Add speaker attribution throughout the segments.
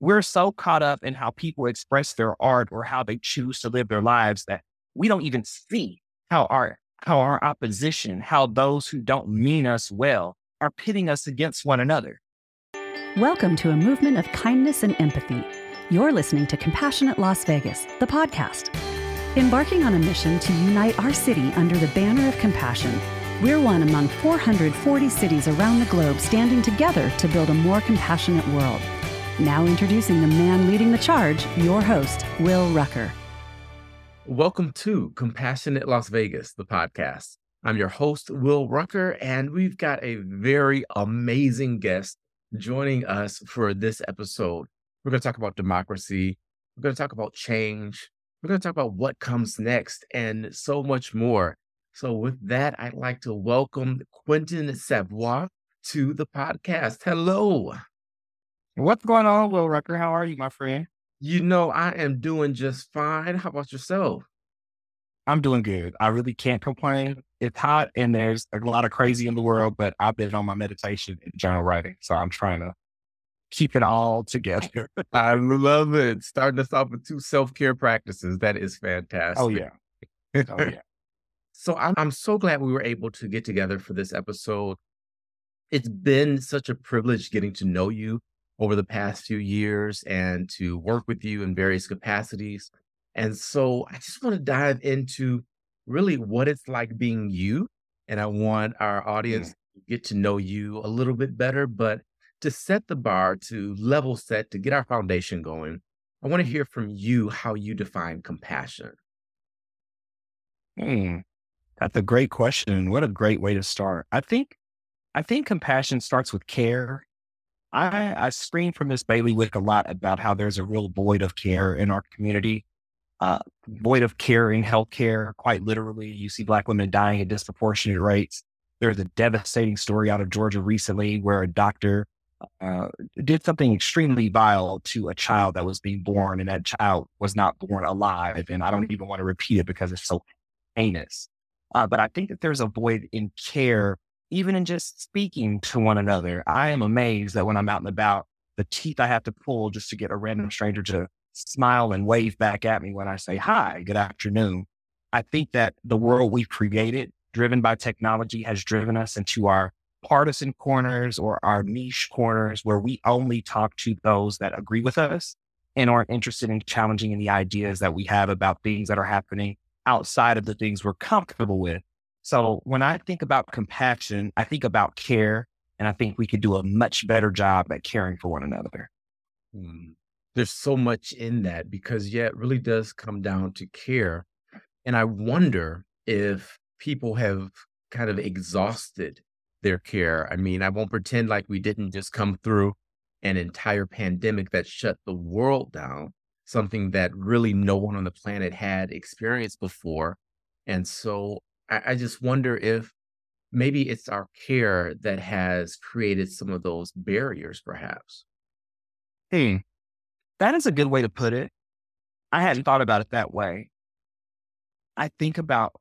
Speaker 1: we're so caught up in how people express their art or how they choose to live their lives that we don't even see how our how our opposition, how those who don't mean us well are pitting us against one another.
Speaker 2: Welcome to a movement of kindness and empathy. You're listening to Compassionate Las Vegas, the podcast. Embarking on a mission to unite our city under the banner of compassion, we're one among 440 cities around the globe standing together to build a more compassionate world. Now introducing the man leading the charge, your host, Will Rucker.
Speaker 3: Welcome to Compassionate Las Vegas, the podcast. I'm your host, Will Rucker, and we've got a very amazing guest joining us for this episode. We're going to talk about democracy. We're going to talk about change. We're going to talk about what comes next and so much more. So, with that, I'd like to welcome Quentin Savwoir to the podcast. Hello.
Speaker 1: What's going on, Will Rucker? How are you, my friend?
Speaker 3: You know, I am doing just fine. How about yourself?
Speaker 1: I'm doing good. I really can't complain. It's hot and there's a lot of crazy in the world, but I've been on my meditation and journal writing. So I'm trying to keep it all together.
Speaker 3: I love it. Starting us off with two self care practices. That is fantastic.
Speaker 1: oh,
Speaker 3: fantastic.
Speaker 1: yeah. Oh, yeah.
Speaker 3: So I'm, I'm so glad we were able to get together for this episode. It's been such a privilege getting to know you over the past few years and to work with you in various capacities. And so I just want to dive into really what it's like being you. And I want our audience
Speaker 1: Mm.
Speaker 3: to get to know you a little bit better, but to set the bar, to level set, to get our foundation going. I want to hear from you how you define compassion.
Speaker 1: Hmm. That's a great question. What a great way to start. I think I think compassion starts with care. I I scream from this bailiwick a lot about how there's a real void of care in our community. Uh, void of care in healthcare, quite literally. You see black women dying at disproportionate rates. There's a devastating story out of Georgia recently where a doctor uh, did something extremely vile to a child that was being born, and that child was not born alive. And I don't even want to repeat it because it's so heinous. Uh, but I think that there's a void in care, even in just speaking to one another. I am amazed that when I'm out and about, the teeth I have to pull just to get a random stranger to smile and wave back at me when I say, Hi, good afternoon. I think that the world we've created, driven by technology, has driven us into our partisan corners or our niche corners where we only talk to those that agree with us and aren't interested in challenging any ideas that we have about things that are happening outside of the things we're comfortable with. So when I think about compassion, I think about care, and I think we could do a much better job at caring for one another.
Speaker 3: Mm. There's so much in that because, yeah, it really does come down to care. And I wonder if people have kind of exhausted their care. I mean, I won't pretend like we didn't just come through an entire pandemic that shut the world down, something that really no one on the planet had experienced before. And so I, I just wonder if maybe it's our care that has created some of those barriers, perhaps.
Speaker 1: Hmm. That is a good way to put it. I hadn't thought about it that way. I think about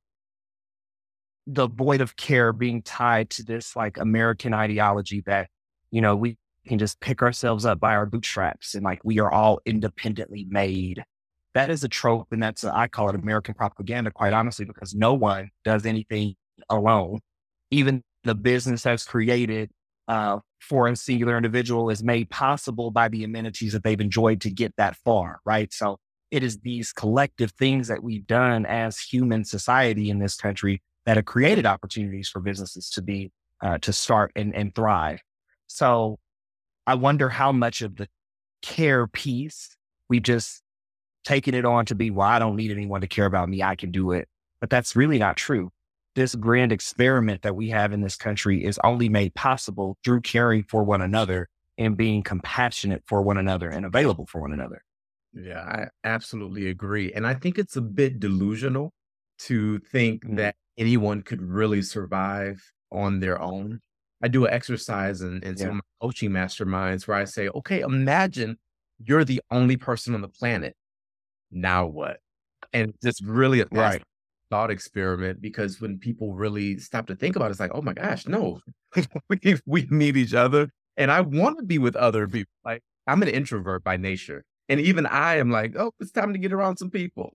Speaker 1: the void of care being tied to this like American ideology that, you know, we can just pick ourselves up by our bootstraps and like we are all independently made. That is a trope. And that's, I call it American propaganda, quite honestly, because no one does anything alone. Even the business that's created uh, for a singular individual is made possible by the amenities that they've enjoyed to get that far, right? So it is these collective things that we've done as human society in this country that have created opportunities for businesses to be uh, to start and, and thrive. So I wonder how much of the care piece we've just taken it on to be, well, I don't need anyone to care about me. I can do it. But that's really not true. This grand experiment that we have in this country is only made possible through caring for one another and being compassionate for one another and available for one another.
Speaker 3: Yeah, I absolutely agree. And I think it's a bit delusional to think
Speaker 1: Mm.
Speaker 3: that anyone could really survive on their own. I do an exercise in, in some
Speaker 1: Yeah.
Speaker 3: of my coaching masterminds where I say, okay, imagine you're the only person on the planet. Now what? And just really a
Speaker 1: Right.
Speaker 3: thought experiment because when people really stop to think about it, it's like, oh my gosh, no, we, we need each other. And I want to be with other people. Like, I'm an introvert by nature. And even I am like, oh, it's time to get around some people.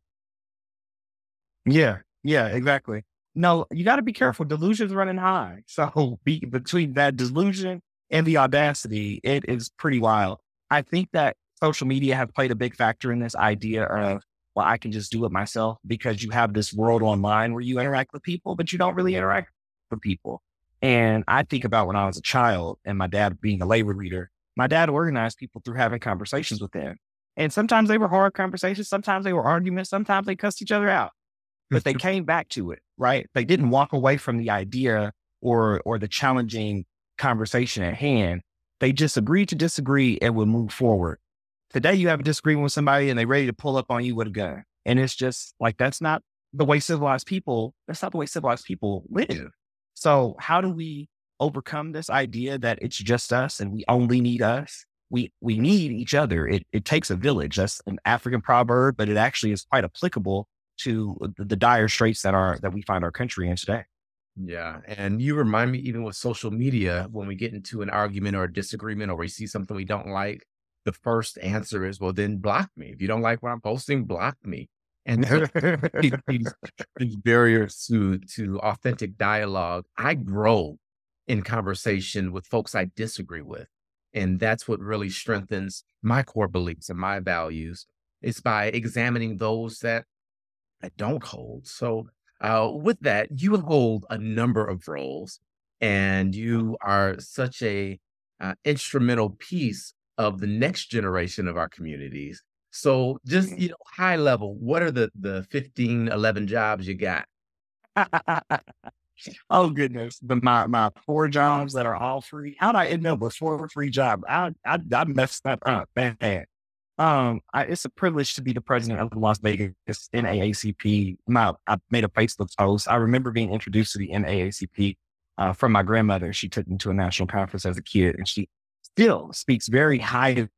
Speaker 1: Yeah, yeah, exactly. No, you got to be careful. Delusion's running high. So be, between that delusion and the audacity, it is pretty wild. I think that social media have played a big factor in this idea of, well, I can just do it myself because you have this world online where you interact with people, but you don't really interact with people. And I think about when I was a child and my dad being a labor leader, my dad organized people through having conversations with them. And sometimes they were hard conversations, sometimes they were arguments, sometimes they cussed each other out. But they came back to it, right? They didn't walk away from the idea or or the challenging conversation at hand. They just agreed to disagree and would move forward. Today you have a disagreement with somebody and they're ready to pull up on you with a gun. And it's just like that's not the way civilized people, that's not the way civilized people live. So how do we overcome this idea that it's just us and we only need us? We we need each other. It it takes a village. That's an African proverb, but it actually is quite applicable to uh, the, the dire straits that are that we find our country in today.
Speaker 3: Yeah. And you remind me, even with social media, when we get into an argument or a disagreement or we see something we don't like, the first answer is, well, then block me. If you don't like what I'm posting, block me. And these, these barriers to, to authentic dialogue, I grow in conversation with folks I disagree with. And that's what really strengthens my core beliefs and my values is by examining those that I don't hold. So uh, with that, you hold a number of roles and you are such a uh, instrumental piece of the next generation of our communities. So just, you know, high level, what are the, the 15, 11 jobs you got?
Speaker 1: oh goodness, the, my my four jobs that are all free. How did I end up with four free jobs? I I, I messed that up bad. Um, I, it's a privilege to be the president of the Las Vegas NAACP. My, I made a Facebook post. I remember being introduced to the NAACP uh, from my grandmother. She took me to a national conference as a kid, and she still speaks very highly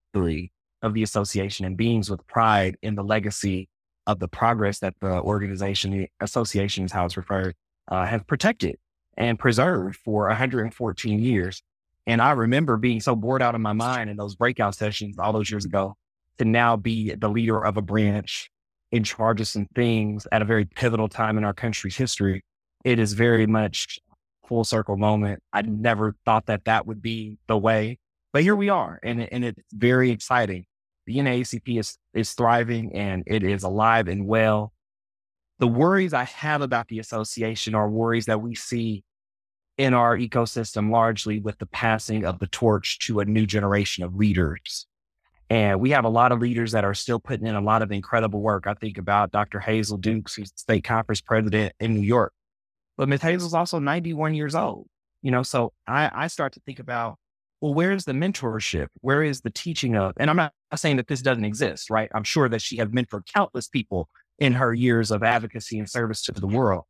Speaker 1: of the association and beings with pride in the legacy of the progress that the organization, the association is how it's referred, uh, have protected and preserved for 114 years. And I remember being so bored out of my mind in those breakout sessions all those years ago to now be the leader of a branch in charge of some things at a very pivotal time in our country's history. It is very much full circle moment. I never thought that that would be the way, but here we are, and and it's very exciting. The NAACP is is thriving and it is alive and well. The worries I have about the association are worries that we see in our ecosystem largely with the passing of the torch to a new generation of leaders. And we have a lot of leaders that are still putting in a lot of incredible work. I think about Dr. Hazel Dukes, who's state conference president in New York. But Ms. Hazel's also 91 years old. You know, so I, I start to think about, well, where is the mentorship? Where is the teaching of? And I'm not saying that this doesn't exist, right? I'm sure that she has mentored countless people in her years of advocacy and service to the world.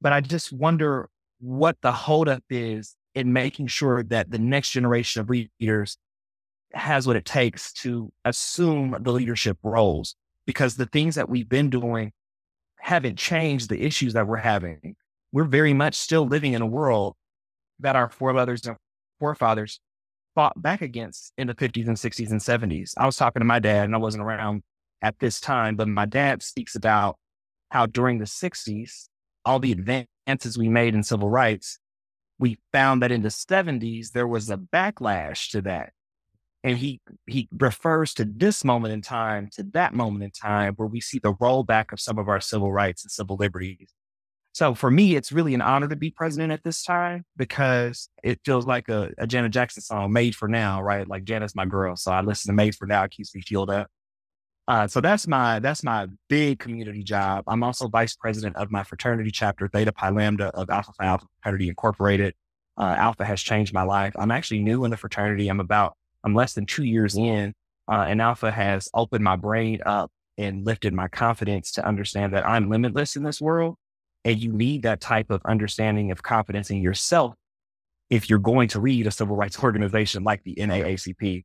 Speaker 1: But I just wonder what the holdup is in making sure that the next generation of leaders has what it takes to assume the leadership roles because the things that we've been doing haven't changed the issues that we're having. We're very much still living in a world that our forefathers and forefathers fought back against in the 50s and 60s and 70s. I was talking to my dad, and I wasn't around at this time, but my dad speaks about how during the 60s, all the advances we made in civil rights, we found that in the 70s, there was a backlash to that and he he refers to this moment in time to that moment in time where we see the rollback of some of our civil rights and civil liberties so for me it's really an honor to be president at this time because it feels like a, a janet jackson song made for now right like janet's my girl so i listen to made for now it keeps me fueled up uh, so that's my that's my big community job. I'm also vice president of my fraternity chapter, Theta Pi Lambda of Alpha Phi Alpha Fraternity Incorporated. Uh, Alpha has changed my life. I'm actually new in the fraternity. I'm about I'm less than two years in, uh, and Alpha has opened my brain up and lifted my confidence to understand that I'm limitless in this world. And you need that type of understanding of confidence in yourself if you're going to lead a civil rights organization like the NAACP.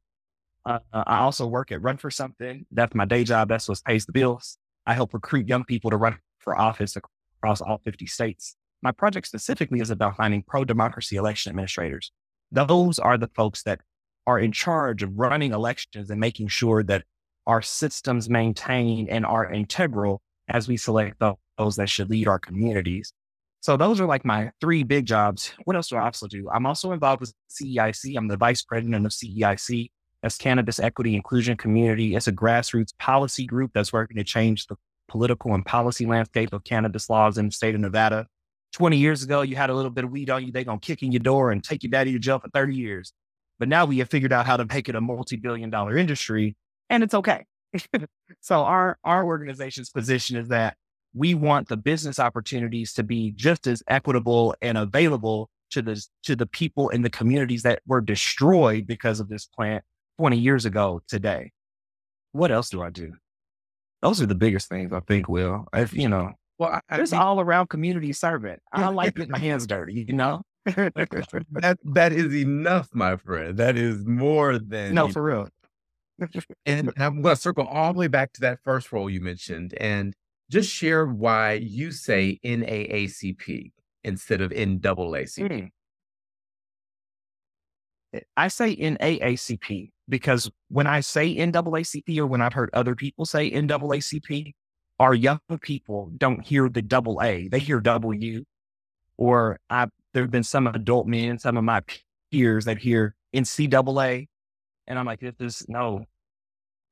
Speaker 1: Uh, I also work at Run for Something. That's my day job. That's what pays the bills. I help recruit young people to run for office across all 50 states. My project specifically is about finding pro democracy election administrators. Those are the folks that are in charge of running elections and making sure that our systems maintain and are integral as we select those that should lead our communities. So those are like my three big jobs. What else do I also do? I'm also involved with CEIC. I'm the vice president of CEIC. That's Cannabis Equity Inclusion Community. It's a grassroots policy group that's working to change the political and policy landscape of cannabis laws in the state of Nevada. 20 years ago, you had a little bit of weed on you, they're going to kick in your door and take your daddy to your jail for 30 years. But now we have figured out how to make it a multi billion dollar industry, and it's okay. so, our, our organization's position is that we want the business opportunities to be just as equitable and available to the, to the people in the communities that were destroyed because of this plant 20 years ago today. What else do I do? Those are the biggest things I think, Will. If you know, well, I, just all around community servant. I like getting my hands dirty, you know?
Speaker 3: that that is enough, my friend. That is more than
Speaker 1: no, for real.
Speaker 3: and I'm going to circle all the way back to that first role you mentioned, and just share why you say NAACP instead of NAACP. Mm.
Speaker 1: I say NAACP because when I say NAACP or when I've heard other people say NAACP, our young people don't hear the double A, they hear W. Or there have been some adult men, some of my peers that hear NCAA. And I'm like, if this is no,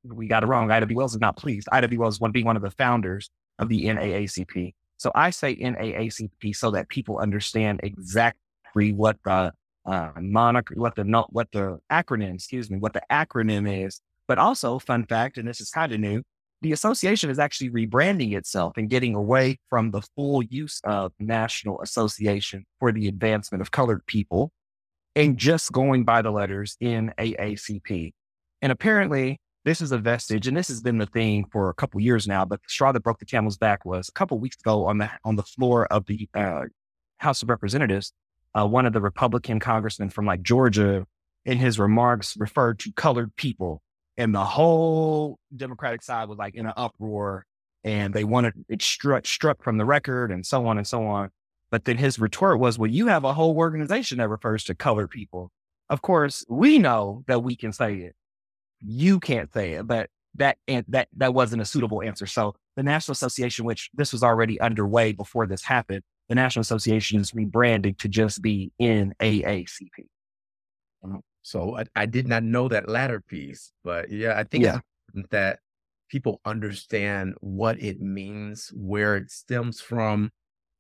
Speaker 1: we got it wrong. Ida B. Wells is not pleased. Ida B. Wells to be one of the founders of the NAACP. So I say NAACP so that people understand exactly what the uh, moniker, what the what the acronym, excuse me, what the acronym is. But also, fun fact, and this is kind of new, the association is actually rebranding itself and getting away from the full use of National Association for the Advancement of Colored People and just going by the letters NAACP. And apparently, this is a vestige, and this has been the thing for a couple years now. But the straw that broke the camel's back was a couple weeks ago on the on the floor of the uh, House of Representatives uh, one of the Republican congressmen from like Georgia in his remarks referred to colored people. And the whole Democratic side was like in an uproar and they wanted it struck, struck from the record and so on and so on. But then his retort was, well, you have a whole organization that refers to colored people. Of course, we know that we can say it. You can't say it, but that that that wasn't a suitable answer. So the National Association, which this was already underway before this happened, the National Association is rebranding to just be NAACP.
Speaker 3: Uh-huh. So I, I, did not know that latter piece, but yeah, I think yeah. that people understand what it means, where it stems from,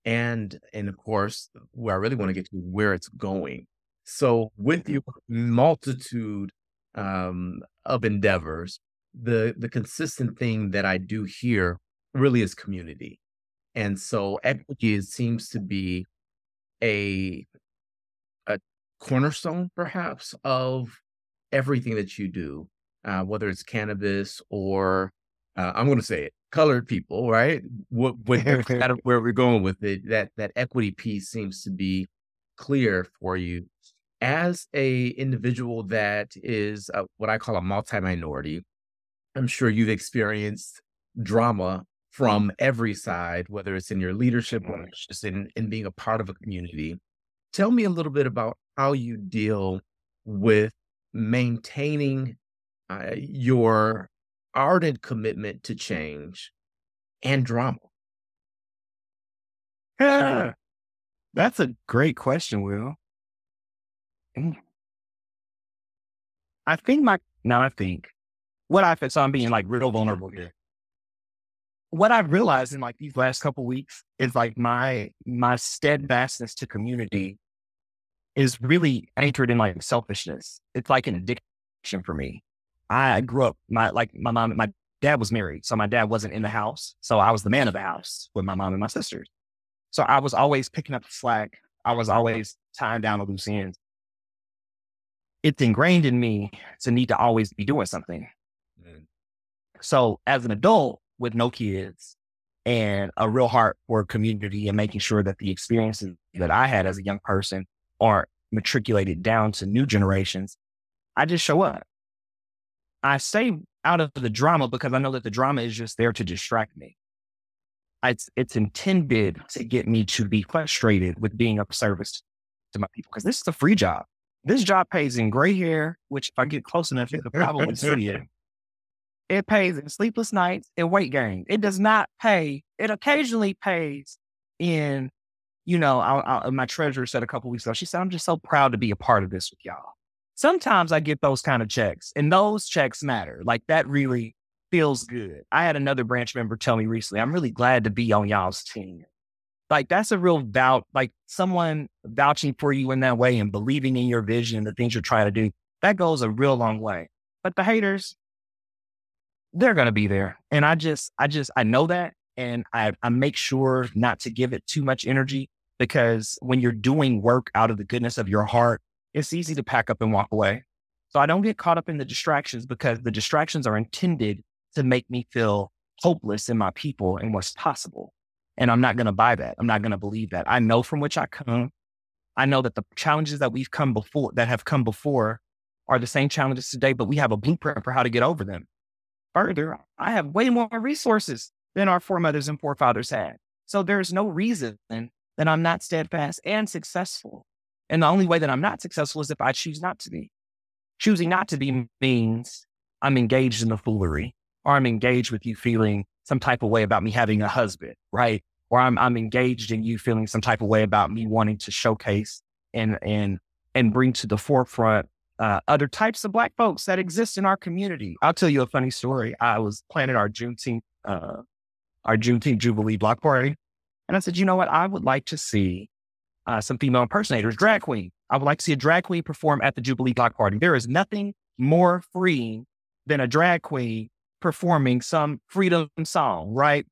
Speaker 3: and and of course, where I really want to get to where it's going. So with your multitude um, of endeavors, the the consistent thing that I do here really is community. And so equity seems to be a a cornerstone, perhaps, of everything that you do, uh, whether it's cannabis or uh, I'm going to say it, colored people, right? What, what where we're going with it, that that equity piece seems to be clear for you. As a individual that is a, what I call a multi-minority, I'm sure you've experienced drama from every side, whether it's in your leadership or just in, in being a part of a community. Tell me a little bit about how you deal with maintaining uh, your ardent commitment to change and drama.
Speaker 1: Yeah, that's a great question, Will. Mm. I think my now I think what I so I'm being like real vulnerable here what I've realized in like these last couple weeks is like my my steadfastness to community is really anchored in like selfishness. It's like an addiction for me. I grew up my like my mom my dad was married, so my dad wasn't in the house, so I was the man of the house with my mom and my sisters. So I was always picking up the slack. I was always tying down the loose ends. It's ingrained in me to need to always be doing something. Mm. So as an adult, with no kids and a real heart for community and making sure that the experiences that I had as a young person aren't matriculated down to new generations, I just show up. I stay out of the drama because I know that the drama is just there to distract me. It's, it's intended to get me to be frustrated with being of service to my people because this is a free job. This job pays in gray hair, which if I get close enough, you could probably see it. It pays in sleepless nights and weight gain. It does not pay. It occasionally pays in, you know, I, I, my treasurer said a couple weeks ago, she said, I'm just so proud to be a part of this with y'all. Sometimes I get those kind of checks and those checks matter. Like that really feels good. I had another branch member tell me recently, I'm really glad to be on y'all's team. Like that's a real doubt, like someone vouching for you in that way and believing in your vision and the things you're trying to do. That goes a real long way. But the haters, they're going to be there. And I just, I just, I know that. And I, I make sure not to give it too much energy because when you're doing work out of the goodness of your heart, it's easy to pack up and walk away. So I don't get caught up in the distractions because the distractions are intended to make me feel hopeless in my people and what's possible. And I'm not going to buy that. I'm not going to believe that. I know from which I come. I know that the challenges that we've come before, that have come before, are the same challenges today, but we have a blueprint for how to get over them. Further, I have way more resources than our foremothers and forefathers had. So there's no reason that I'm not steadfast and successful. And the only way that I'm not successful is if I choose not to be. Choosing not to be means I'm engaged in the foolery, or I'm engaged with you feeling some type of way about me having a husband, right? Or I'm I'm engaged in you feeling some type of way about me wanting to showcase and and and bring to the forefront uh, other types of Black folks that exist in our community. I'll tell you a funny story. I was planning our Juneteenth, uh, our Juneteenth Jubilee block party. And I said, you know what? I would like to see uh, some female impersonators, drag queen. I would like to see a drag queen perform at the Jubilee block party. There is nothing more freeing than a drag queen performing some freedom song, right?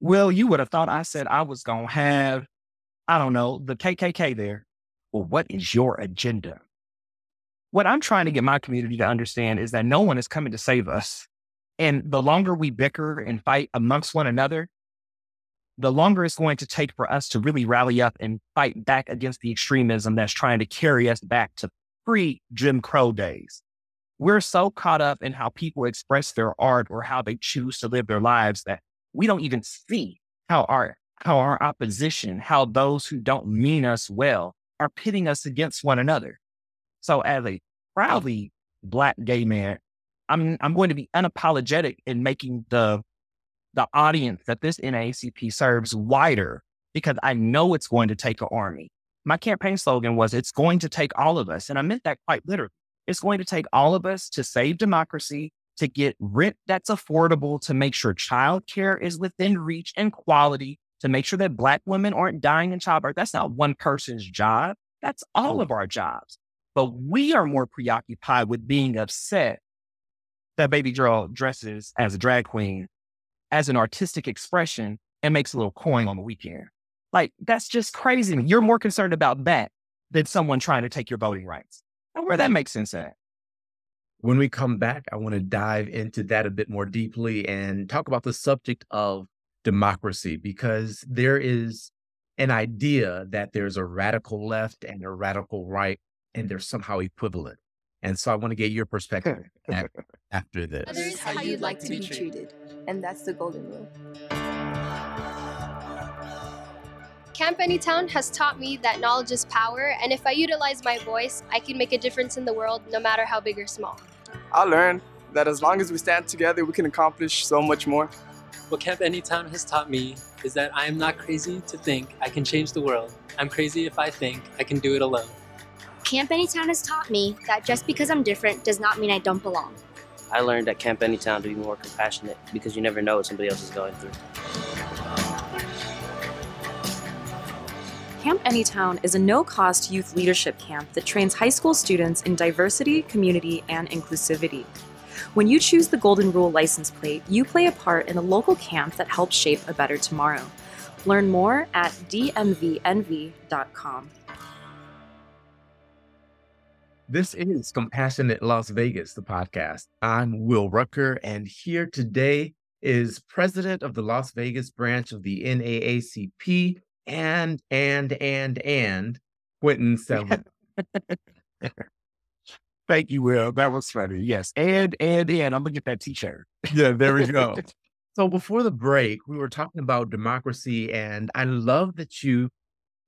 Speaker 1: Well, you would have thought I said I was going to have, I don't know, the KKK there. Well, what is your agenda? what I'm trying to get my community to understand is that no one is coming to save us. And the longer we bicker and fight amongst one another, the longer it's going to take for us to really rally up and fight back against the extremism that's trying to carry us back to pre Jim Crow days. We're so caught up in how people express their art or how they choose to live their lives that we don't even see how our how our opposition, how those who don't mean us well are pitting us against one another. So as a proudly black gay man, I'm I'm going to be unapologetic in making the the audience that this NAACP serves wider because I know it's going to take an army. My campaign slogan was it's going to take all of us. And I meant that quite literally. It's going to take all of us to save democracy, to get rent that's affordable, to make sure childcare is within reach and quality, to make sure that Black women aren't dying in childbirth. That's not one person's job. That's all of our jobs. But we are more preoccupied with being upset that baby girl dresses as a drag queen as an artistic expression and makes a little coin on the weekend. Like, that's just crazy. You're more concerned about that than someone trying to take your voting rights. And where that makes sense at.
Speaker 3: When we come back, I want to dive into that a bit more deeply and talk about the subject of democracy because there is an idea that there's a radical left and a radical right and they're somehow equivalent. And so I want to get your perspective after this.
Speaker 4: Others how you'd like to be treated. And that's the golden rule.
Speaker 5: Camp Anytown has taught me that knowledge is power, and if I utilize my voice, I can make a difference in the world no matter how big or small.
Speaker 6: I learned that as long as we stand together, we can accomplish so much more.
Speaker 7: What Camp Anytown has taught me is that I am not crazy to think I can change the world. I'm crazy if I think I can do it alone.
Speaker 8: Camp Anytown has taught me that just because I'm different does not mean I don't belong.
Speaker 9: I learned at Camp Anytown to be more compassionate because you never know what somebody else is going through.
Speaker 10: Camp Anytown is a no cost youth leadership camp that trains high school students in diversity, community, and inclusivity. When you choose the Golden Rule license plate, you play a part in a local camp that helps shape a better tomorrow. Learn more at dmvnv.com.
Speaker 3: This is Compassionate Las Vegas, the podcast. I'm Will Rucker, and here today is president of the Las Vegas branch of the NAACP and, and, and, and Quentin Selman.
Speaker 1: Thank you, Will. That was funny. Yes. And, and, and I'm going to get that t shirt.
Speaker 3: Yeah, there we go. so before the break, we were talking about democracy, and I love that you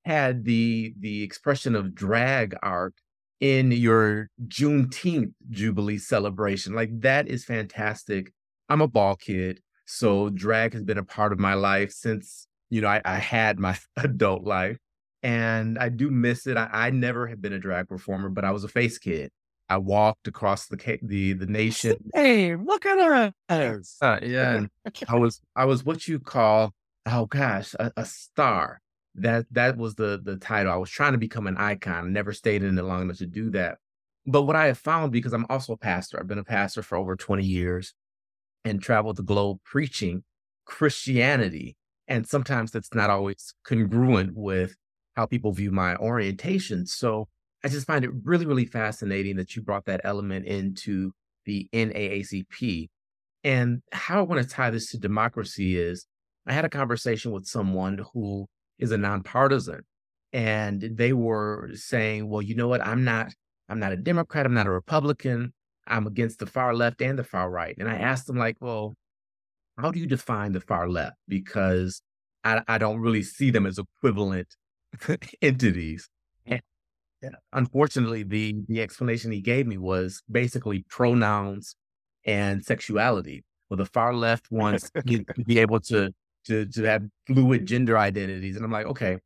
Speaker 3: had the the expression of drag art in your Juneteenth Jubilee celebration. Like that is fantastic. I'm a ball kid, so drag has been a part of my life since you know I, I had my adult life, and I do miss it. I, I, never have been a drag performer, but I was a face kid. I walked across the the the nation.
Speaker 1: Hey, look at us!
Speaker 3: Uh, yeah, I was I was what you call oh gosh a, a star that that was the the title. I was trying to become an icon. I never stayed in it long enough to do that. But what I have found, because I'm also a pastor, I've been a pastor for over 20 years and traveled the globe preaching Christianity. And sometimes that's not always congruent with how people view my orientation. So I just find it really, really fascinating that you brought that element into the NAACP. And how I want to tie this to democracy is I had a conversation with someone who is a nonpartisan. And they were saying, well, you know what? I'm not, I'm not a Democrat. I'm not a Republican. I'm against the far left and the far right. And I asked them, like, well, how do you define the far left? Because I, I don't really see them as equivalent entities. And unfortunately, the the explanation he gave me was basically pronouns and sexuality. Well, the far left wants to be able to to to have fluid gender identities. And I'm like, okay,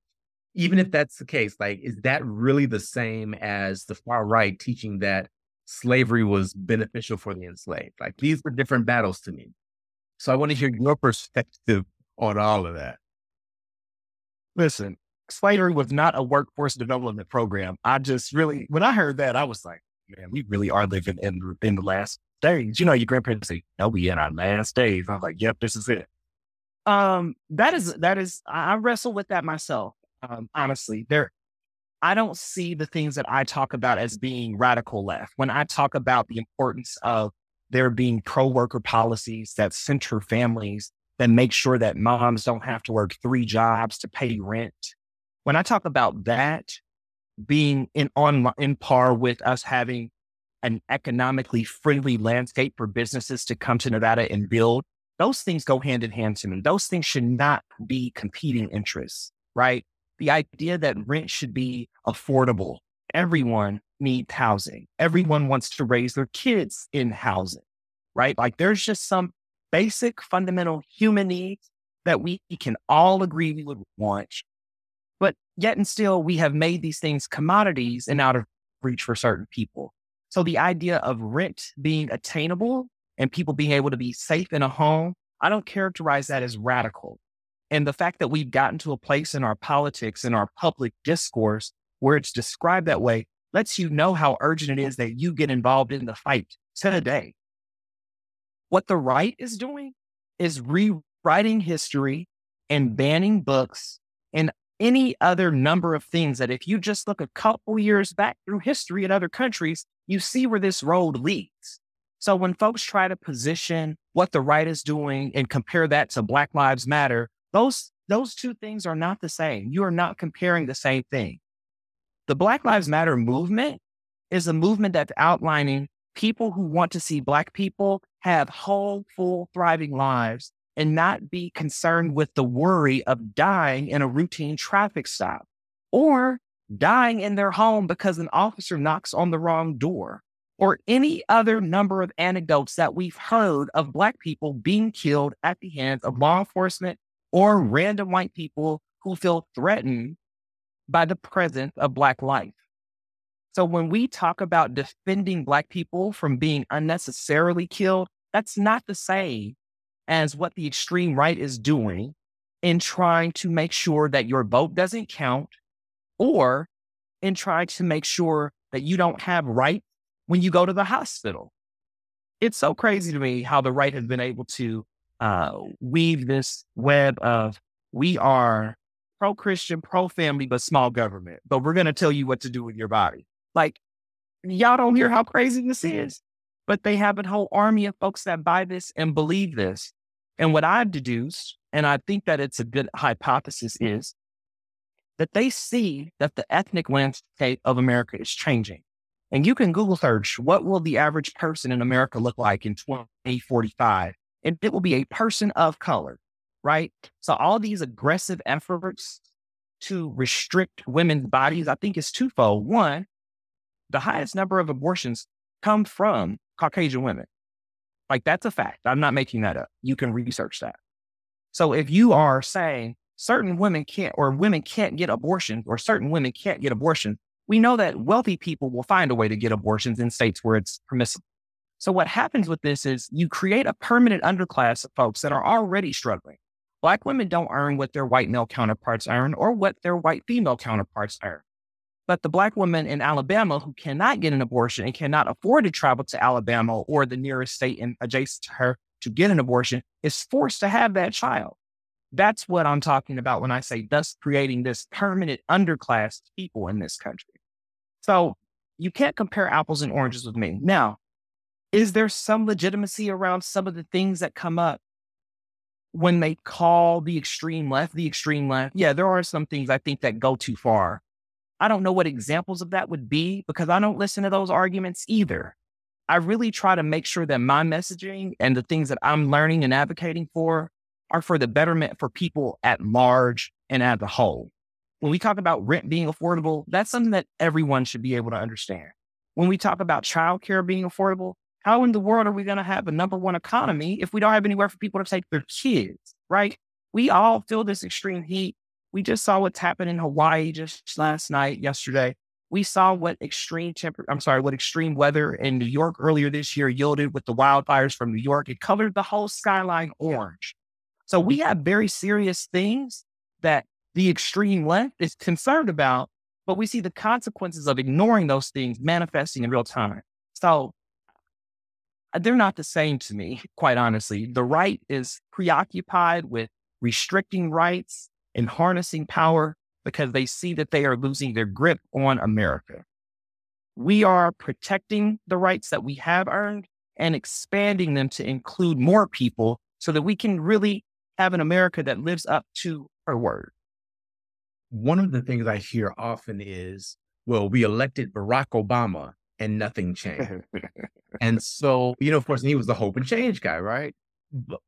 Speaker 3: even if that's the case, like, is that really the same as the far right teaching that slavery was beneficial for the enslaved? Like, these were different battles to me. So I want to hear your perspective on all of that.
Speaker 1: Listen, slavery was not a workforce development program. I just really, when I heard that, I was like, man, we really are living in in the last days. You know, your grandparents say, "No, we in our last days." I was like, "Yep, this is it." Um, that is that is I wrestle with that myself. Um, honestly, there I don't see the things that I talk about as being radical left. When I talk about the importance of there being pro worker policies that center families, that make sure that moms don't have to work three jobs to pay rent. When I talk about that being in on in par with us having an economically friendly landscape for businesses to come to Nevada and build, those things go hand in hand to me. Those things should not be competing interests, right? The idea that rent should be affordable. Everyone needs housing. Everyone wants to raise their kids in housing, right? Like there's just some basic fundamental human needs that we can all agree we would want. But yet and still, we have made these things commodities and out of reach for certain people. So the idea of rent being attainable and people being able to be safe in a home, I don't characterize that as radical. And the fact that we've gotten to a place in our politics, in our public discourse, where it's described that way, lets you know how urgent it is that you get involved in the fight today. What the right is doing is rewriting history and banning books and any other number of things that if you just look a couple years back through history in other countries, you see where this road leads. So when folks try to position what the right is doing and compare that to Black Lives Matter, those those two things are not the same. You are not comparing the same thing. The Black Lives Matter movement is a movement that's outlining people who want to see Black people have whole, full, thriving lives and not be concerned with the worry of dying in a routine traffic stop or dying in their home because an officer knocks on the wrong door or any other number of anecdotes that we've heard of Black people being killed at the hands of law enforcement or random white people who feel threatened by the presence of Black life. So when we talk about defending Black people from being unnecessarily killed, that's not the same as what the extreme right is doing in trying to make sure that your vote doesn't count or in trying to make sure that you don't have rights when you go to the hospital. It's so crazy to me how the right has been able to uh, weave this web of we are pro Christian, pro family, but small government. But we're going to tell you what to do with your body. Like, y'all don't hear how crazy this is, but they have a whole army of folks that buy this and believe this. And what I've deduced, and I think that it's a good hypothesis, is that they see that the ethnic landscape of America is changing. And you can Google search what will the average person in America look like in 2045? And it will be a person of color, right? So all these aggressive efforts to restrict women's bodies, I think is twofold. One, the highest number of abortions come from Caucasian women. Like that's a fact. I'm not making that up. You can research that. So if you are saying certain women can't or women can't get abortions or certain women can't get abortion, we know that wealthy people will find a way to get abortions in states where it's permissible. So what happens with this is you create a permanent underclass of folks that are already struggling. Black women don't earn what their white male counterparts earn or what their white female counterparts earn. But the black woman in Alabama who cannot get an abortion and cannot afford to travel to Alabama or the nearest state in, adjacent to her to get an abortion is forced to have that child. That's what I'm talking about when I say thus creating this permanent underclass people in this country. So you can't compare apples and oranges with me. Now, is there some legitimacy around some of the things that come up when they call the extreme left the extreme left? Yeah, there are some things I think that go too far. I don't know what examples of that would be because I don't listen to those arguments either. I really try to make sure that my messaging and the things that I'm learning and advocating for are for the betterment for people at large and as a whole. When we talk about rent being affordable, that's something that everyone should be able to understand. When we talk about childcare being affordable, how in the world are we going to have a number one economy if we don't have anywhere for people to take their kids, right? We all feel this extreme heat. We just saw what's happened in Hawaii just last night, yesterday. We saw what extreme temper, I'm sorry, what extreme weather in New York earlier this year yielded with the wildfires from New York. It colored the whole skyline orange. So we have very serious things that the extreme left is concerned about, but we see the consequences of ignoring those things manifesting in real time. So Uh, they're not the same to me, quite honestly. The right is preoccupied with restricting rights and harnessing power because they see that they are losing their grip on America. We are protecting the rights that we have earned and expanding them to include more people so that we can really have an America that lives up to her word.
Speaker 3: One of the things I hear often is, well, we elected Barack Obama and nothing changed. And so, you know, of course, he was the hope and change guy, right? But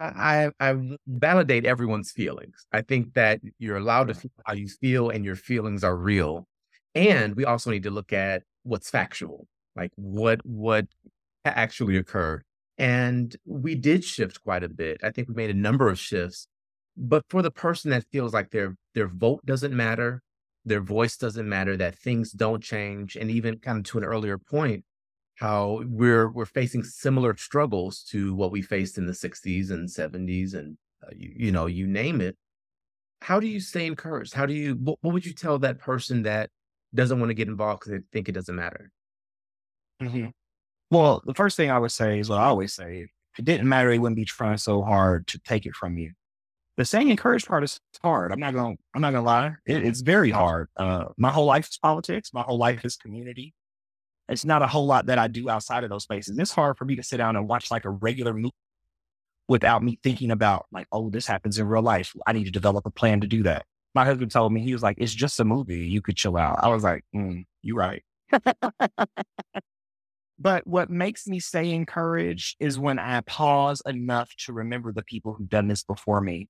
Speaker 3: I, I validate everyone's feelings. I think that you're allowed to feel how you feel and your feelings are real. And we also need to look at what's factual, like what what actually occurred. And we did shift quite a bit. I think we made a number of shifts. But for the person that feels like their their vote doesn't matter, their voice doesn't matter, that things don't change, and even kind of to an earlier point, how we're we're facing similar struggles to what we faced in the 60s and 70s and uh, you, you, know you name it. How do you stay encouraged? How do you what, what would you tell that person that doesn't want to get involved because they think it doesn't matter?
Speaker 1: Mm-hmm. well the first thing i would say is what i always say if it didn't matter he wouldn't be trying so hard to take it from you. The saying encouraged part is hard i'm not gonna i'm not gonna lie it, it's very hard uh, my whole life is politics my whole life is community it's not a whole lot that I do outside of those spaces. It's hard for me to sit down and watch like a regular movie without me thinking about like, oh, this happens in real life. I need to develop a plan to do that. My husband told me he was like, it's just a movie. You could chill out. I was like, mm, you're right. but what makes me stay encouraged is when I pause enough to remember the people who've done this before me.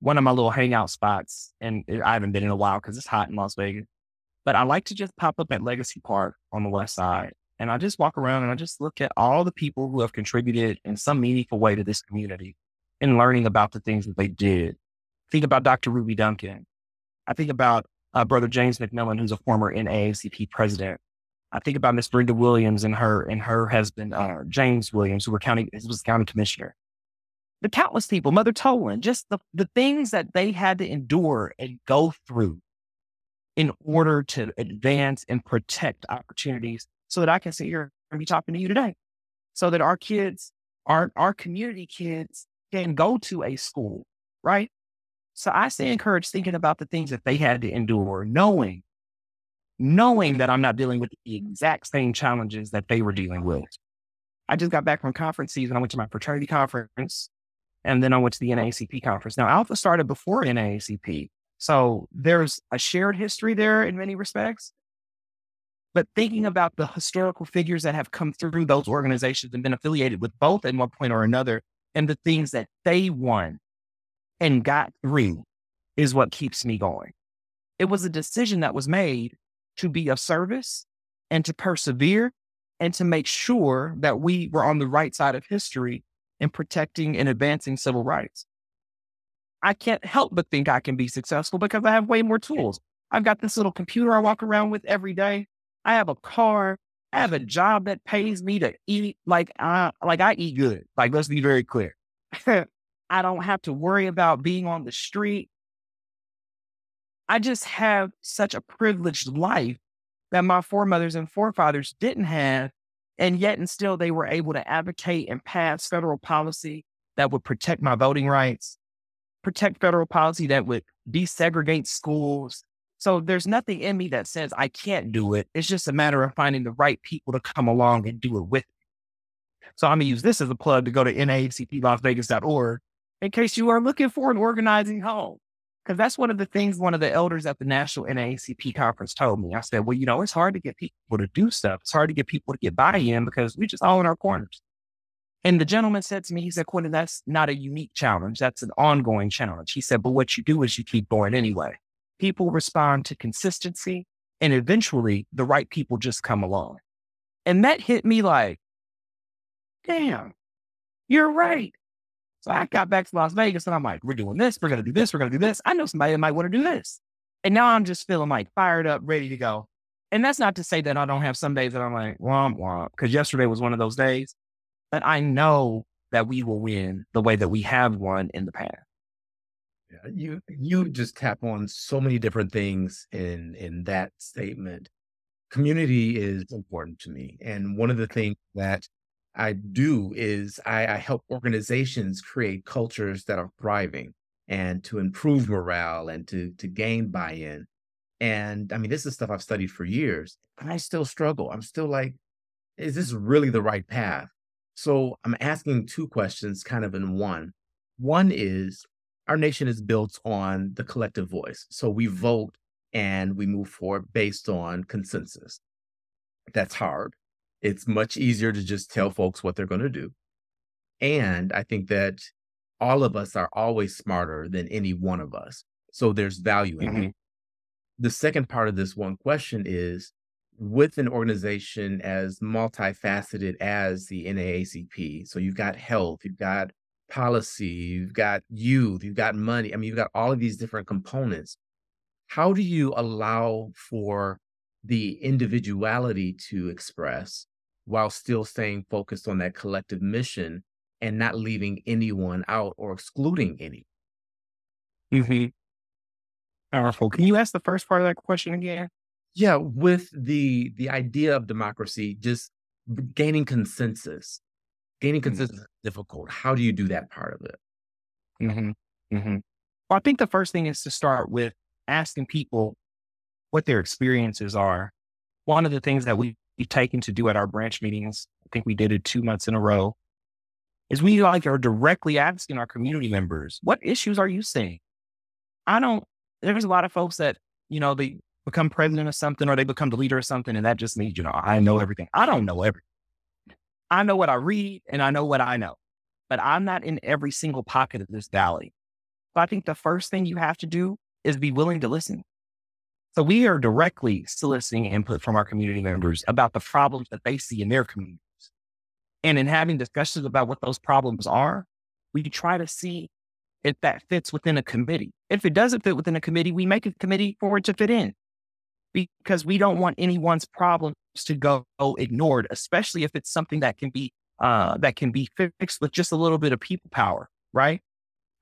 Speaker 1: One of my little hangout spots, and I haven't been in a while because it's hot in Las Vegas. But I like to just pop up at Legacy Park on the west side. And I just walk around and I just look at all the people who have contributed in some meaningful way to this community and learning about the things that they did. Think about Dr. Ruby Duncan. I think about uh, Brother James McMillan, who's a former NAACP president. I think about Miss Brenda Williams and her and her husband uh, James Williams, who were county who was county commissioner. The countless people, Mother Tolan, just the the things that they had to endure and go through in order to advance and protect opportunities so that I can sit here and be talking to you today. So that our kids, our, our community kids can go to a school, right? So I stay encouraged thinking about the things that they had to endure, knowing, knowing that I'm not dealing with the exact same challenges that they were dealing with. I just got back from conference season. I went to my fraternity conference and then I went to the NAACP conference. Now, Alpha started before NAACP, so there's a shared history there in many respects. But thinking about the historical figures that have come through those organizations and been affiliated with both at one point or another, and the things that they won and got through is what keeps me going. It was a decision that was made to be of service and to persevere and to make sure that we were on the right side of history in protecting and advancing civil rights. I can't help but think I can be successful because I have way more tools. I've got this little computer I walk around with every day. I have a car. I have a job that pays me to eat like I like I eat good. Like let's be very clear. I don't have to worry about being on the street. I just have such a privileged life that my foremothers and forefathers didn't have. And yet, and still, they were able to advocate and pass federal policy that would protect my voting rights, protect federal policy that would desegregate schools. So there's nothing in me that says I can't do it. It's just a matter of finding the right people to come along and do it with me. So I'm going to use this as a plug to go to naacplasvegas.org in case you are looking for an organizing home. Because that's one of the things one of the elders at the National NAACP conference told me. I said, well, you know, it's hard to get people to do stuff. It's hard to get people to get buy in because we just all in our corners. And the gentleman said to me, he said, Quentin, that's not a unique challenge. That's an ongoing challenge. He said, but what you do is you keep going anyway. People respond to consistency and eventually the right people just come along. And that hit me like, damn, you're right. So I got back to Las Vegas and I'm like, we're doing this, we're gonna do this, we're gonna do this. I know somebody that might want to do this. And now I'm just feeling like fired up, ready to go. And that's not to say that I don't have some days that I'm like, womp womp, because yesterday was one of those days. But I know that we will win the way that we have won in the past.
Speaker 3: Yeah, you you just tap on so many different things in in that statement. Community is important to me. And one of the things that I do is I, I help organizations create cultures that are thriving and to improve morale and to to gain buy-in. And I mean, this is stuff I've studied for years, and I still struggle. I'm still like, is this really the right path? So I'm asking two questions kind of in one. One is our nation is built on the collective voice. So we vote and we move forward based on consensus. That's hard. It's much easier to just tell folks what they're going to do. And I think that all of us are always smarter than any one of us. So there's value in mm-hmm. it. The second part of this one question is with an organization as multifaceted as the NAACP, so you've got health, you've got policy, you've got youth, you've got money. I mean, you've got all of these different components. How do you allow for the individuality to express while still staying focused on that collective mission and not leaving anyone out or excluding any.
Speaker 1: Mm-hmm. Powerful. Can you ask the first part of that question again?
Speaker 3: Yeah, with the the idea of democracy, just gaining consensus. Gaining consensus mm-hmm. is difficult. How do you do that part of it?
Speaker 1: Mm-hmm. Mm-hmm. Well, I think the first thing is to start with asking people what their experiences are. One of the things that we we've taken to do at our branch meetings, I think we did it two months in a row, is we like are directly asking our community members, what issues are you seeing? I don't, there's a lot of folks that, you know, they become president of something or they become the leader of something. And that just means, you know, I know everything. I don't know everything. I know what I read and I know what I know, but I'm not in every single pocket of this valley. So I think the first thing you have to do is be willing to listen. So we are directly soliciting input from our community members about the problems that they see in their communities. And in having discussions about what those problems are, we try to see if that fits within a committee. If it doesn't fit within a committee, we make a committee for it to fit in because we don't want anyone's problems to go ignored, especially if it's something that can be uh, that can be fixed with just a little bit of people power, right?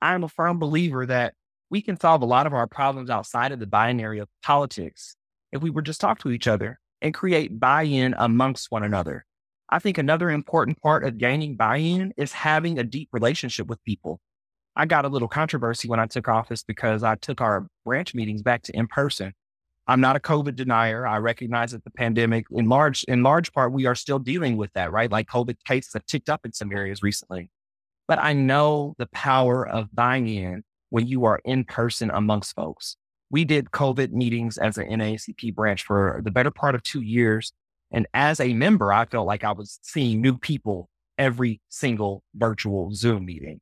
Speaker 1: I'm a firm believer that we can solve a lot of our problems outside of the binary of politics if we would just talk to each other and create buy in amongst one another. I think another important part of gaining buy in is having a deep relationship with people. I got a little controversy when I took office because I took our branch meetings back to in person. I'm not a COVID denier. I recognize that the pandemic, in large, in large part, we are still dealing with that, right? Like COVID cases have ticked up in some areas recently. But I know the power of buying in when you are in person amongst folks. We did COVID meetings as an NAACP branch for the better part of two years. And as a member, I felt like I was seeing new people every single virtual Zoom meeting.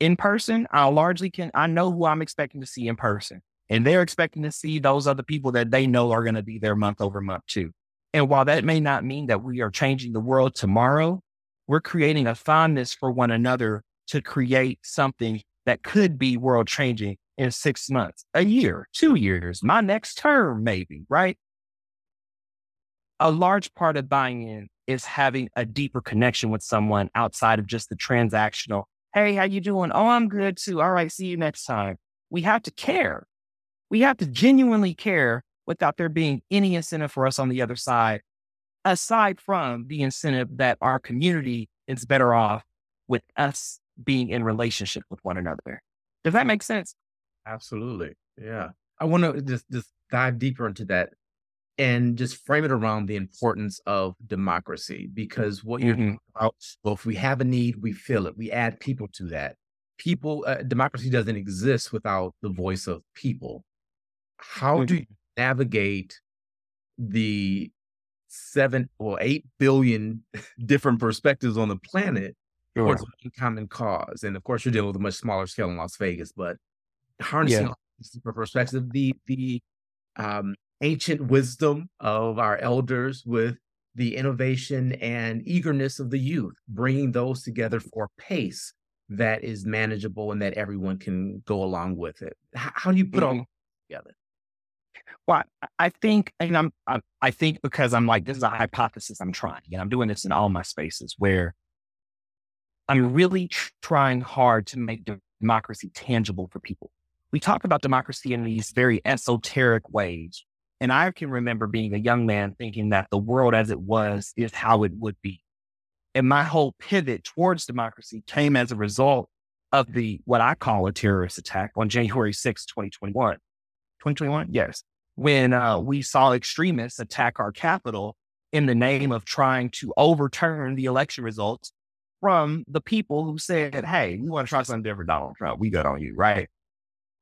Speaker 1: In person, I largely can, I know who I'm expecting to see in person. And they're expecting to see those other people that they know are going to be there month over month too. And while that may not mean that we are changing the world tomorrow, we're creating a fondness for one another to create something that could be world changing in six months, a year, two years, my next term, maybe, right? A large part of buying in is having a deeper connection with someone outside of just the transactional. Hey, how you doing? Oh, I'm good too. All right, see you next time. We have to care. We have to genuinely care without there being any incentive for us on the other side, aside from the incentive that our community is better off with us being in relationship with one another. Does that make sense?
Speaker 3: Absolutely. Yeah. I want to just just dive deeper into that and just frame it around the importance of democracy because what you're
Speaker 1: Mhm.
Speaker 3: about, well, if we have a need, we fill it. We add people to that. People, uh, democracy doesn't exist without the voice of people. How do you navigate the seven or eight billion different perspectives on the planet
Speaker 1: Sure.
Speaker 3: towards one common cause? And of course, you're dealing with a much smaller scale in Las Vegas, but harnessing
Speaker 1: Yeah.
Speaker 3: all these different perspectives, the the um, ancient wisdom of our elders with the innovation and eagerness of the youth, bringing those together for a pace that is manageable and that everyone can go along with it. How do you put all
Speaker 1: Mhm.
Speaker 3: together?
Speaker 1: Well, I- I think, and I'm, I'm, I think because I'm like, this is a hypothesis I'm trying, and I'm doing this in all my spaces where I'm really tr- trying hard to make de- democracy tangible for people. We talk about democracy in these very esoteric ways. And I can remember being a young man thinking that the world as it was is how it would be. And my whole pivot towards democracy came as a result of the, what I call a terrorist attack on January 6, 2021. 2021? Yes when uh, we saw extremists attack our Capitol in the name of trying to overturn the election results from the people who said, Hey, we want to try something different, Donald Trump. We good on you, right?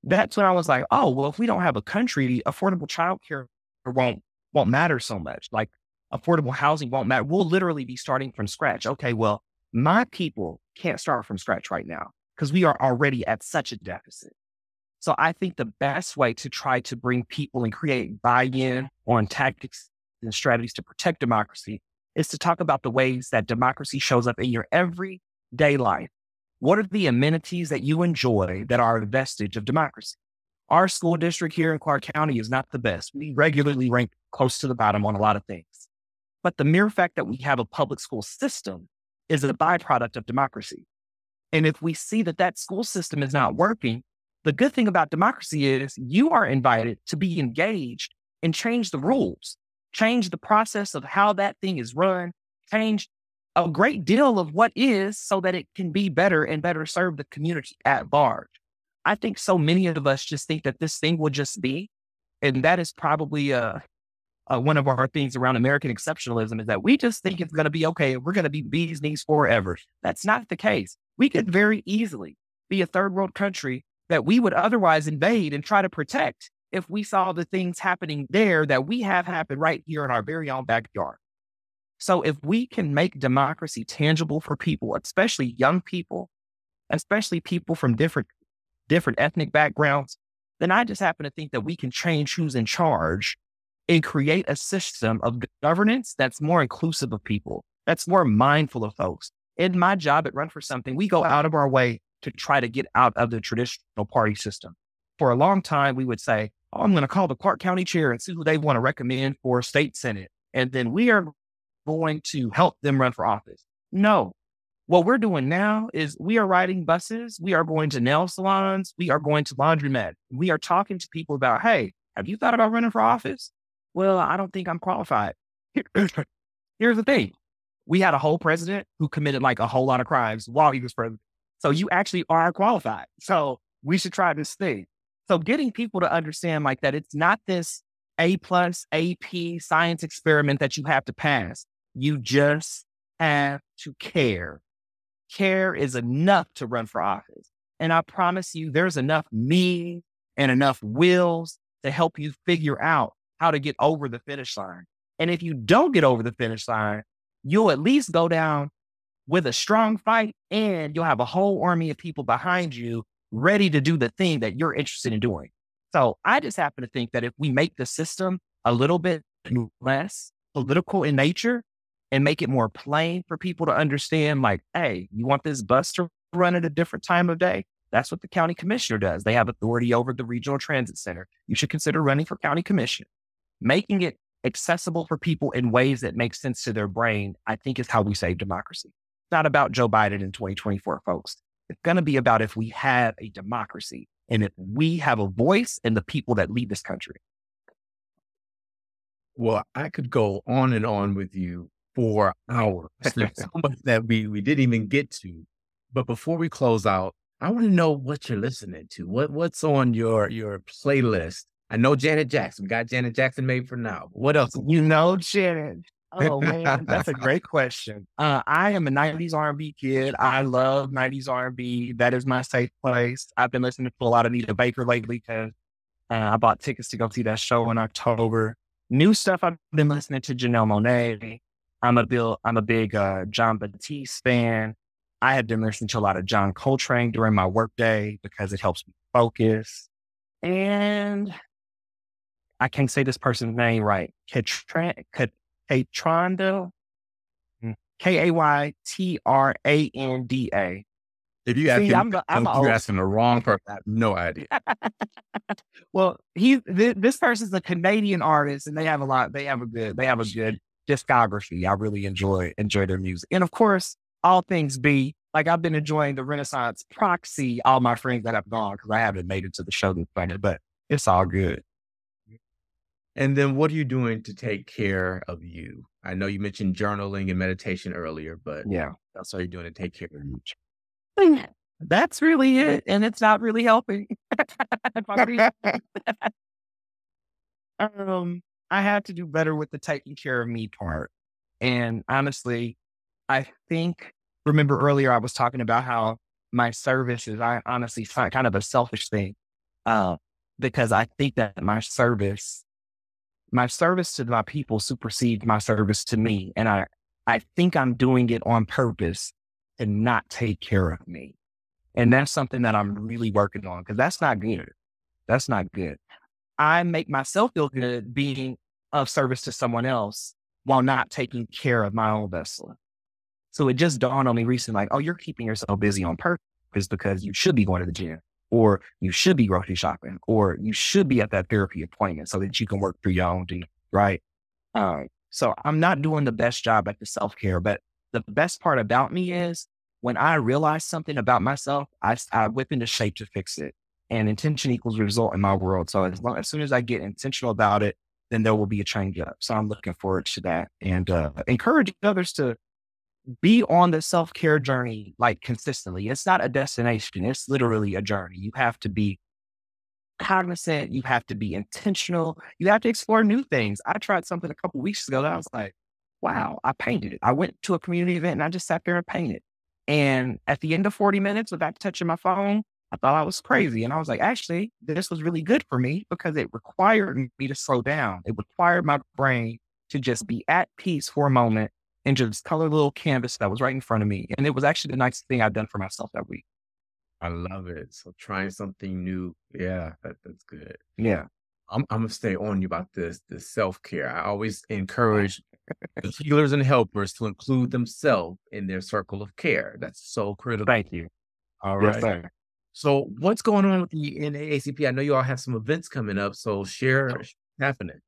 Speaker 1: That's when I was like, oh, well, if we don't have a country, affordable childcare won't won't matter so much. Like affordable housing won't matter. We'll literally be starting from scratch. Okay, well, my people can't start from scratch right now because we are already at such a deficit. So I think the best way to try to bring people and create buy-in on tactics and strategies to protect democracy is to talk about the ways that democracy shows up in your everyday life. What are the amenities that you enjoy that are a vestige of democracy? Our school district here in Clark County is not the best. We regularly rank close to the bottom on a lot of things. But the mere fact that we have a public school system is a byproduct of democracy. And if we see that that school system is not working, the good thing about democracy is you are invited to be engaged and change the rules, change the process of how that thing is run, change a great deal of what is so that it can be better and better serve the community at large. I think so many of us just think that this thing will just be, and that is probably uh, uh, one of our things around American exceptionalism is that we just think it's going to be okay. We're going to be bees knees forever. That's not the case. We could very easily be a third world country that we would otherwise invade and try to protect if we saw the things happening there that we have happened right here in our very own backyard. So if we can make democracy tangible for people, especially young people, especially people from different different ethnic backgrounds, then I just happen to think that we can change who's in charge and create a system of governance that's more inclusive of people, that's more mindful of folks. In my job at Run for Something, we go out of our way to try to get out of the traditional party system. For a long time, we would say, Oh, I'm going to call the Clark County chair and see who they want to recommend for state senate. And then we are going to help them run for office. No. What we're doing now is we are riding buses. We are going to nail salons. We are going to laundromat. We are talking to people about, hey, have you thought about running for office? Well, I don't think I'm qualified. Here's the thing. We had a whole president who committed like a whole lot of crimes while he was president. So you actually are qualified. So we should try this thing. So getting people to understand like that it's not this A plus AP science experiment that you have to pass. You just have to care. Care is enough to run for office. And I promise you, there's enough me and enough wills to help you figure out how to get over the finish line. And if you don't get over the finish line, you'll at least go down with a strong fight and you'll have a whole army of people behind you ready to do the thing that you're interested in doing. So I just happen to think that if we make the system a little bit less political in nature and make it more plain for people to understand like, hey, you want this bus to run at a different time of day? That's what the county commissioner does. They have authority over the regional transit center. You should consider running for county commission. Making it accessible for people in ways that make sense to their brain, I think is how we save democracy. It's not about Joe Biden in 2024, folks. It's going to be about if we have a democracy and if we have a voice in the people that lead this country.
Speaker 3: Well, I could go on and on with you for hours. There's so much that we, we didn't even get to. But before we close out, I want to know what you're listening to. What what's on your your playlist? I know Janet Jackson. We got Janet Jackson made for now. What else?
Speaker 1: You know Janet. Oh man, that's a great question. Uh, I am a '90s R&B kid. I love '90s R&B. That is my safe place. I've been listening to a lot of Nita Baker lately because uh, I bought tickets to go see that show in October. New stuff. I've been listening to Janelle Monáe. I'm a Bill. I'm a big uh, Jon Batiste fan. I have been listening to a lot of John Coltrane during my workday because it helps me focus. And I can't say this person's name right. Kaytranda, mm, K A Y T R A N D A.
Speaker 3: If you ask, I'm, I'm you're asking the wrong person. I have no idea.
Speaker 1: well, he th- this person's a Canadian artist, and they have a lot. They have a good. They have a good discography. I really enjoy enjoy their music, and of course, all things be like I've been enjoying the Renaissance proxy. All my friends that have gone because I haven't made it to the show this Sunday, but it's all good.
Speaker 3: And then what are you doing to take care of you? I know you mentioned journaling and meditation earlier, but
Speaker 1: yeah,
Speaker 3: that's all you're doing to take care of you.
Speaker 1: That's really it. And it's not really helping. um, I had to do better with the taking care of me part. And honestly, I think, remember earlier I was talking about how my service is, I honestly find kind of a selfish thing. Uh, because I think that my service, my service to my people supersedes my service to me. And I, I think I'm doing it on purpose and not take care of me. And that's something that I'm really working on because that's not good. That's not good. I make myself feel good being of service to someone else while not taking care of my own vessel. So it just dawned on me recently, like, oh, you're keeping yourself busy on purpose because you should be going to the gym or you should be grocery shopping or you should be at that therapy appointment so that you can work through your own thing. Right. Um, so I'm not doing the best job at the self care, but the best part about me is when I realize something about myself, I, I whip into shape to fix it. And intention equals result in my world. So as long as soon as I get intentional about it, then there will be a change up. So I'm looking forward to that and uh, encouraging others to be on the self care journey like consistently. It's not a destination, it's literally a journey. You have to be cognizant, you have to be intentional, you have to explore new things. I tried something a couple weeks ago that I was like, wow, I painted it. I went to a community event and I just sat there and painted. And at the end of 40 minutes without touching my phone, I thought I was crazy. And I was like, actually, this was really good for me because it required me to slow down. It required my brain to just be at peace for a moment and just color little canvas that was right in front of me. And it was actually the nicest thing I've done for myself that week.
Speaker 3: I love it. So trying something new. Yeah, that, that's good.
Speaker 1: Yeah.
Speaker 3: I'm, I'm gonna stay on you about this, this self care. I always encourage healers and helpers to include themselves in their circle of care. That's so critical.
Speaker 1: Thank you.
Speaker 3: All right. Yes, so what's going on with the NAACP? I know you all have some events coming up, so share happening.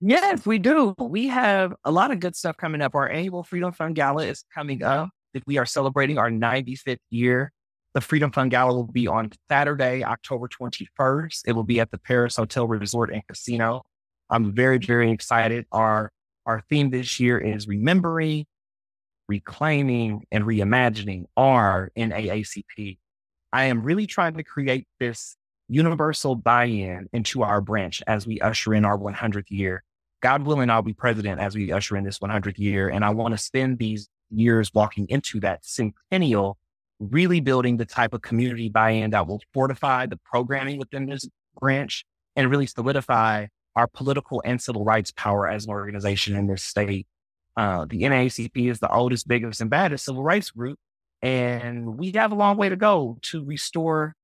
Speaker 1: Yes, we do. We have a lot of good stuff coming up. Our annual Freedom Fund Gala is coming up. We are celebrating our 95th year. The Freedom Fund Gala will be on Saturday, October 21st. It will be at the Paris Hotel Resort and Casino. I'm very, very excited. Our our theme this year is remembering, reclaiming, and reimagining our NAACP. I am really trying to create this universal buy-in into our branch as we usher in our 100th year. God willing, I'll be president as we usher in this 100th year. And I want to spend these years walking into that centennial, really building the type of community buy-in that will fortify the programming within this branch and really solidify our political and civil rights power as an organization in this state. Uh, the NAACP is the oldest, biggest, and baddest civil rights group, and we have a long way to go to restore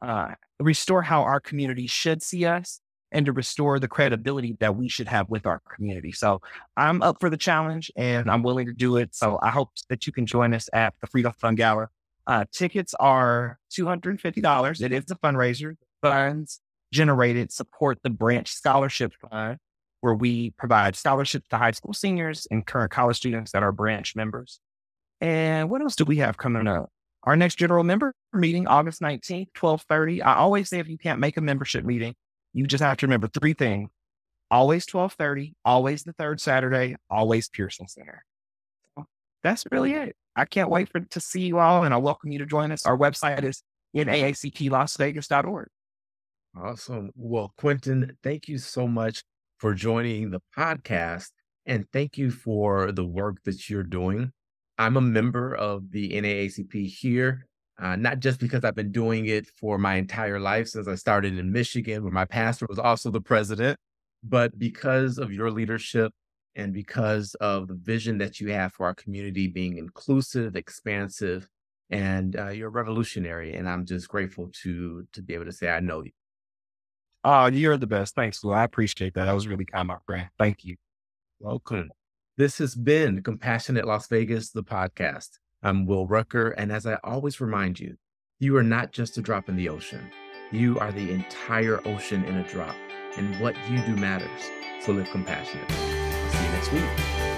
Speaker 1: uh, restore how our community should see us and to restore the credibility that we should have with our community. So I'm up for the challenge and I'm willing to do it. So I hope that you can join us at the Freedom Fund Gala. Uh, tickets are $250. It is a fundraiser. Funds generated support the Branch Scholarship Fund, where we provide scholarships to high school seniors and current college students that are branch members. And what else do we have coming up? Our next general member meeting, August 19th, 1230. I always say if you can't make a membership meeting, you just have to remember three things. Always 1230, always the third Saturday, always Pearson Center. So that's really it. I can't wait for to see you all and I welcome you to join us. Our website is naacplasvegas.org.
Speaker 3: Awesome. Well, Quentin, thank you so much for joining the podcast and thank you for the work that you're doing. I'm a member of the NAACP here, uh, not just because I've been doing it for my entire life since I started in Michigan, where my pastor was also the president, but because of your leadership and because of the vision that you have for our community being inclusive, expansive, and uh, you're revolutionary. And I'm just grateful to to be able to say I know you.
Speaker 1: Oh, you're the best. Thanks, Lou. I appreciate that. That was really kind, my friend. Thank you.
Speaker 3: Welcome. This has been Compassionate Las Vegas, the podcast. I'm Will Rucker, and as I always remind you, you are not just a drop in the ocean. You are the entire ocean in a drop, and what you do matters. So live compassionate. See you next week.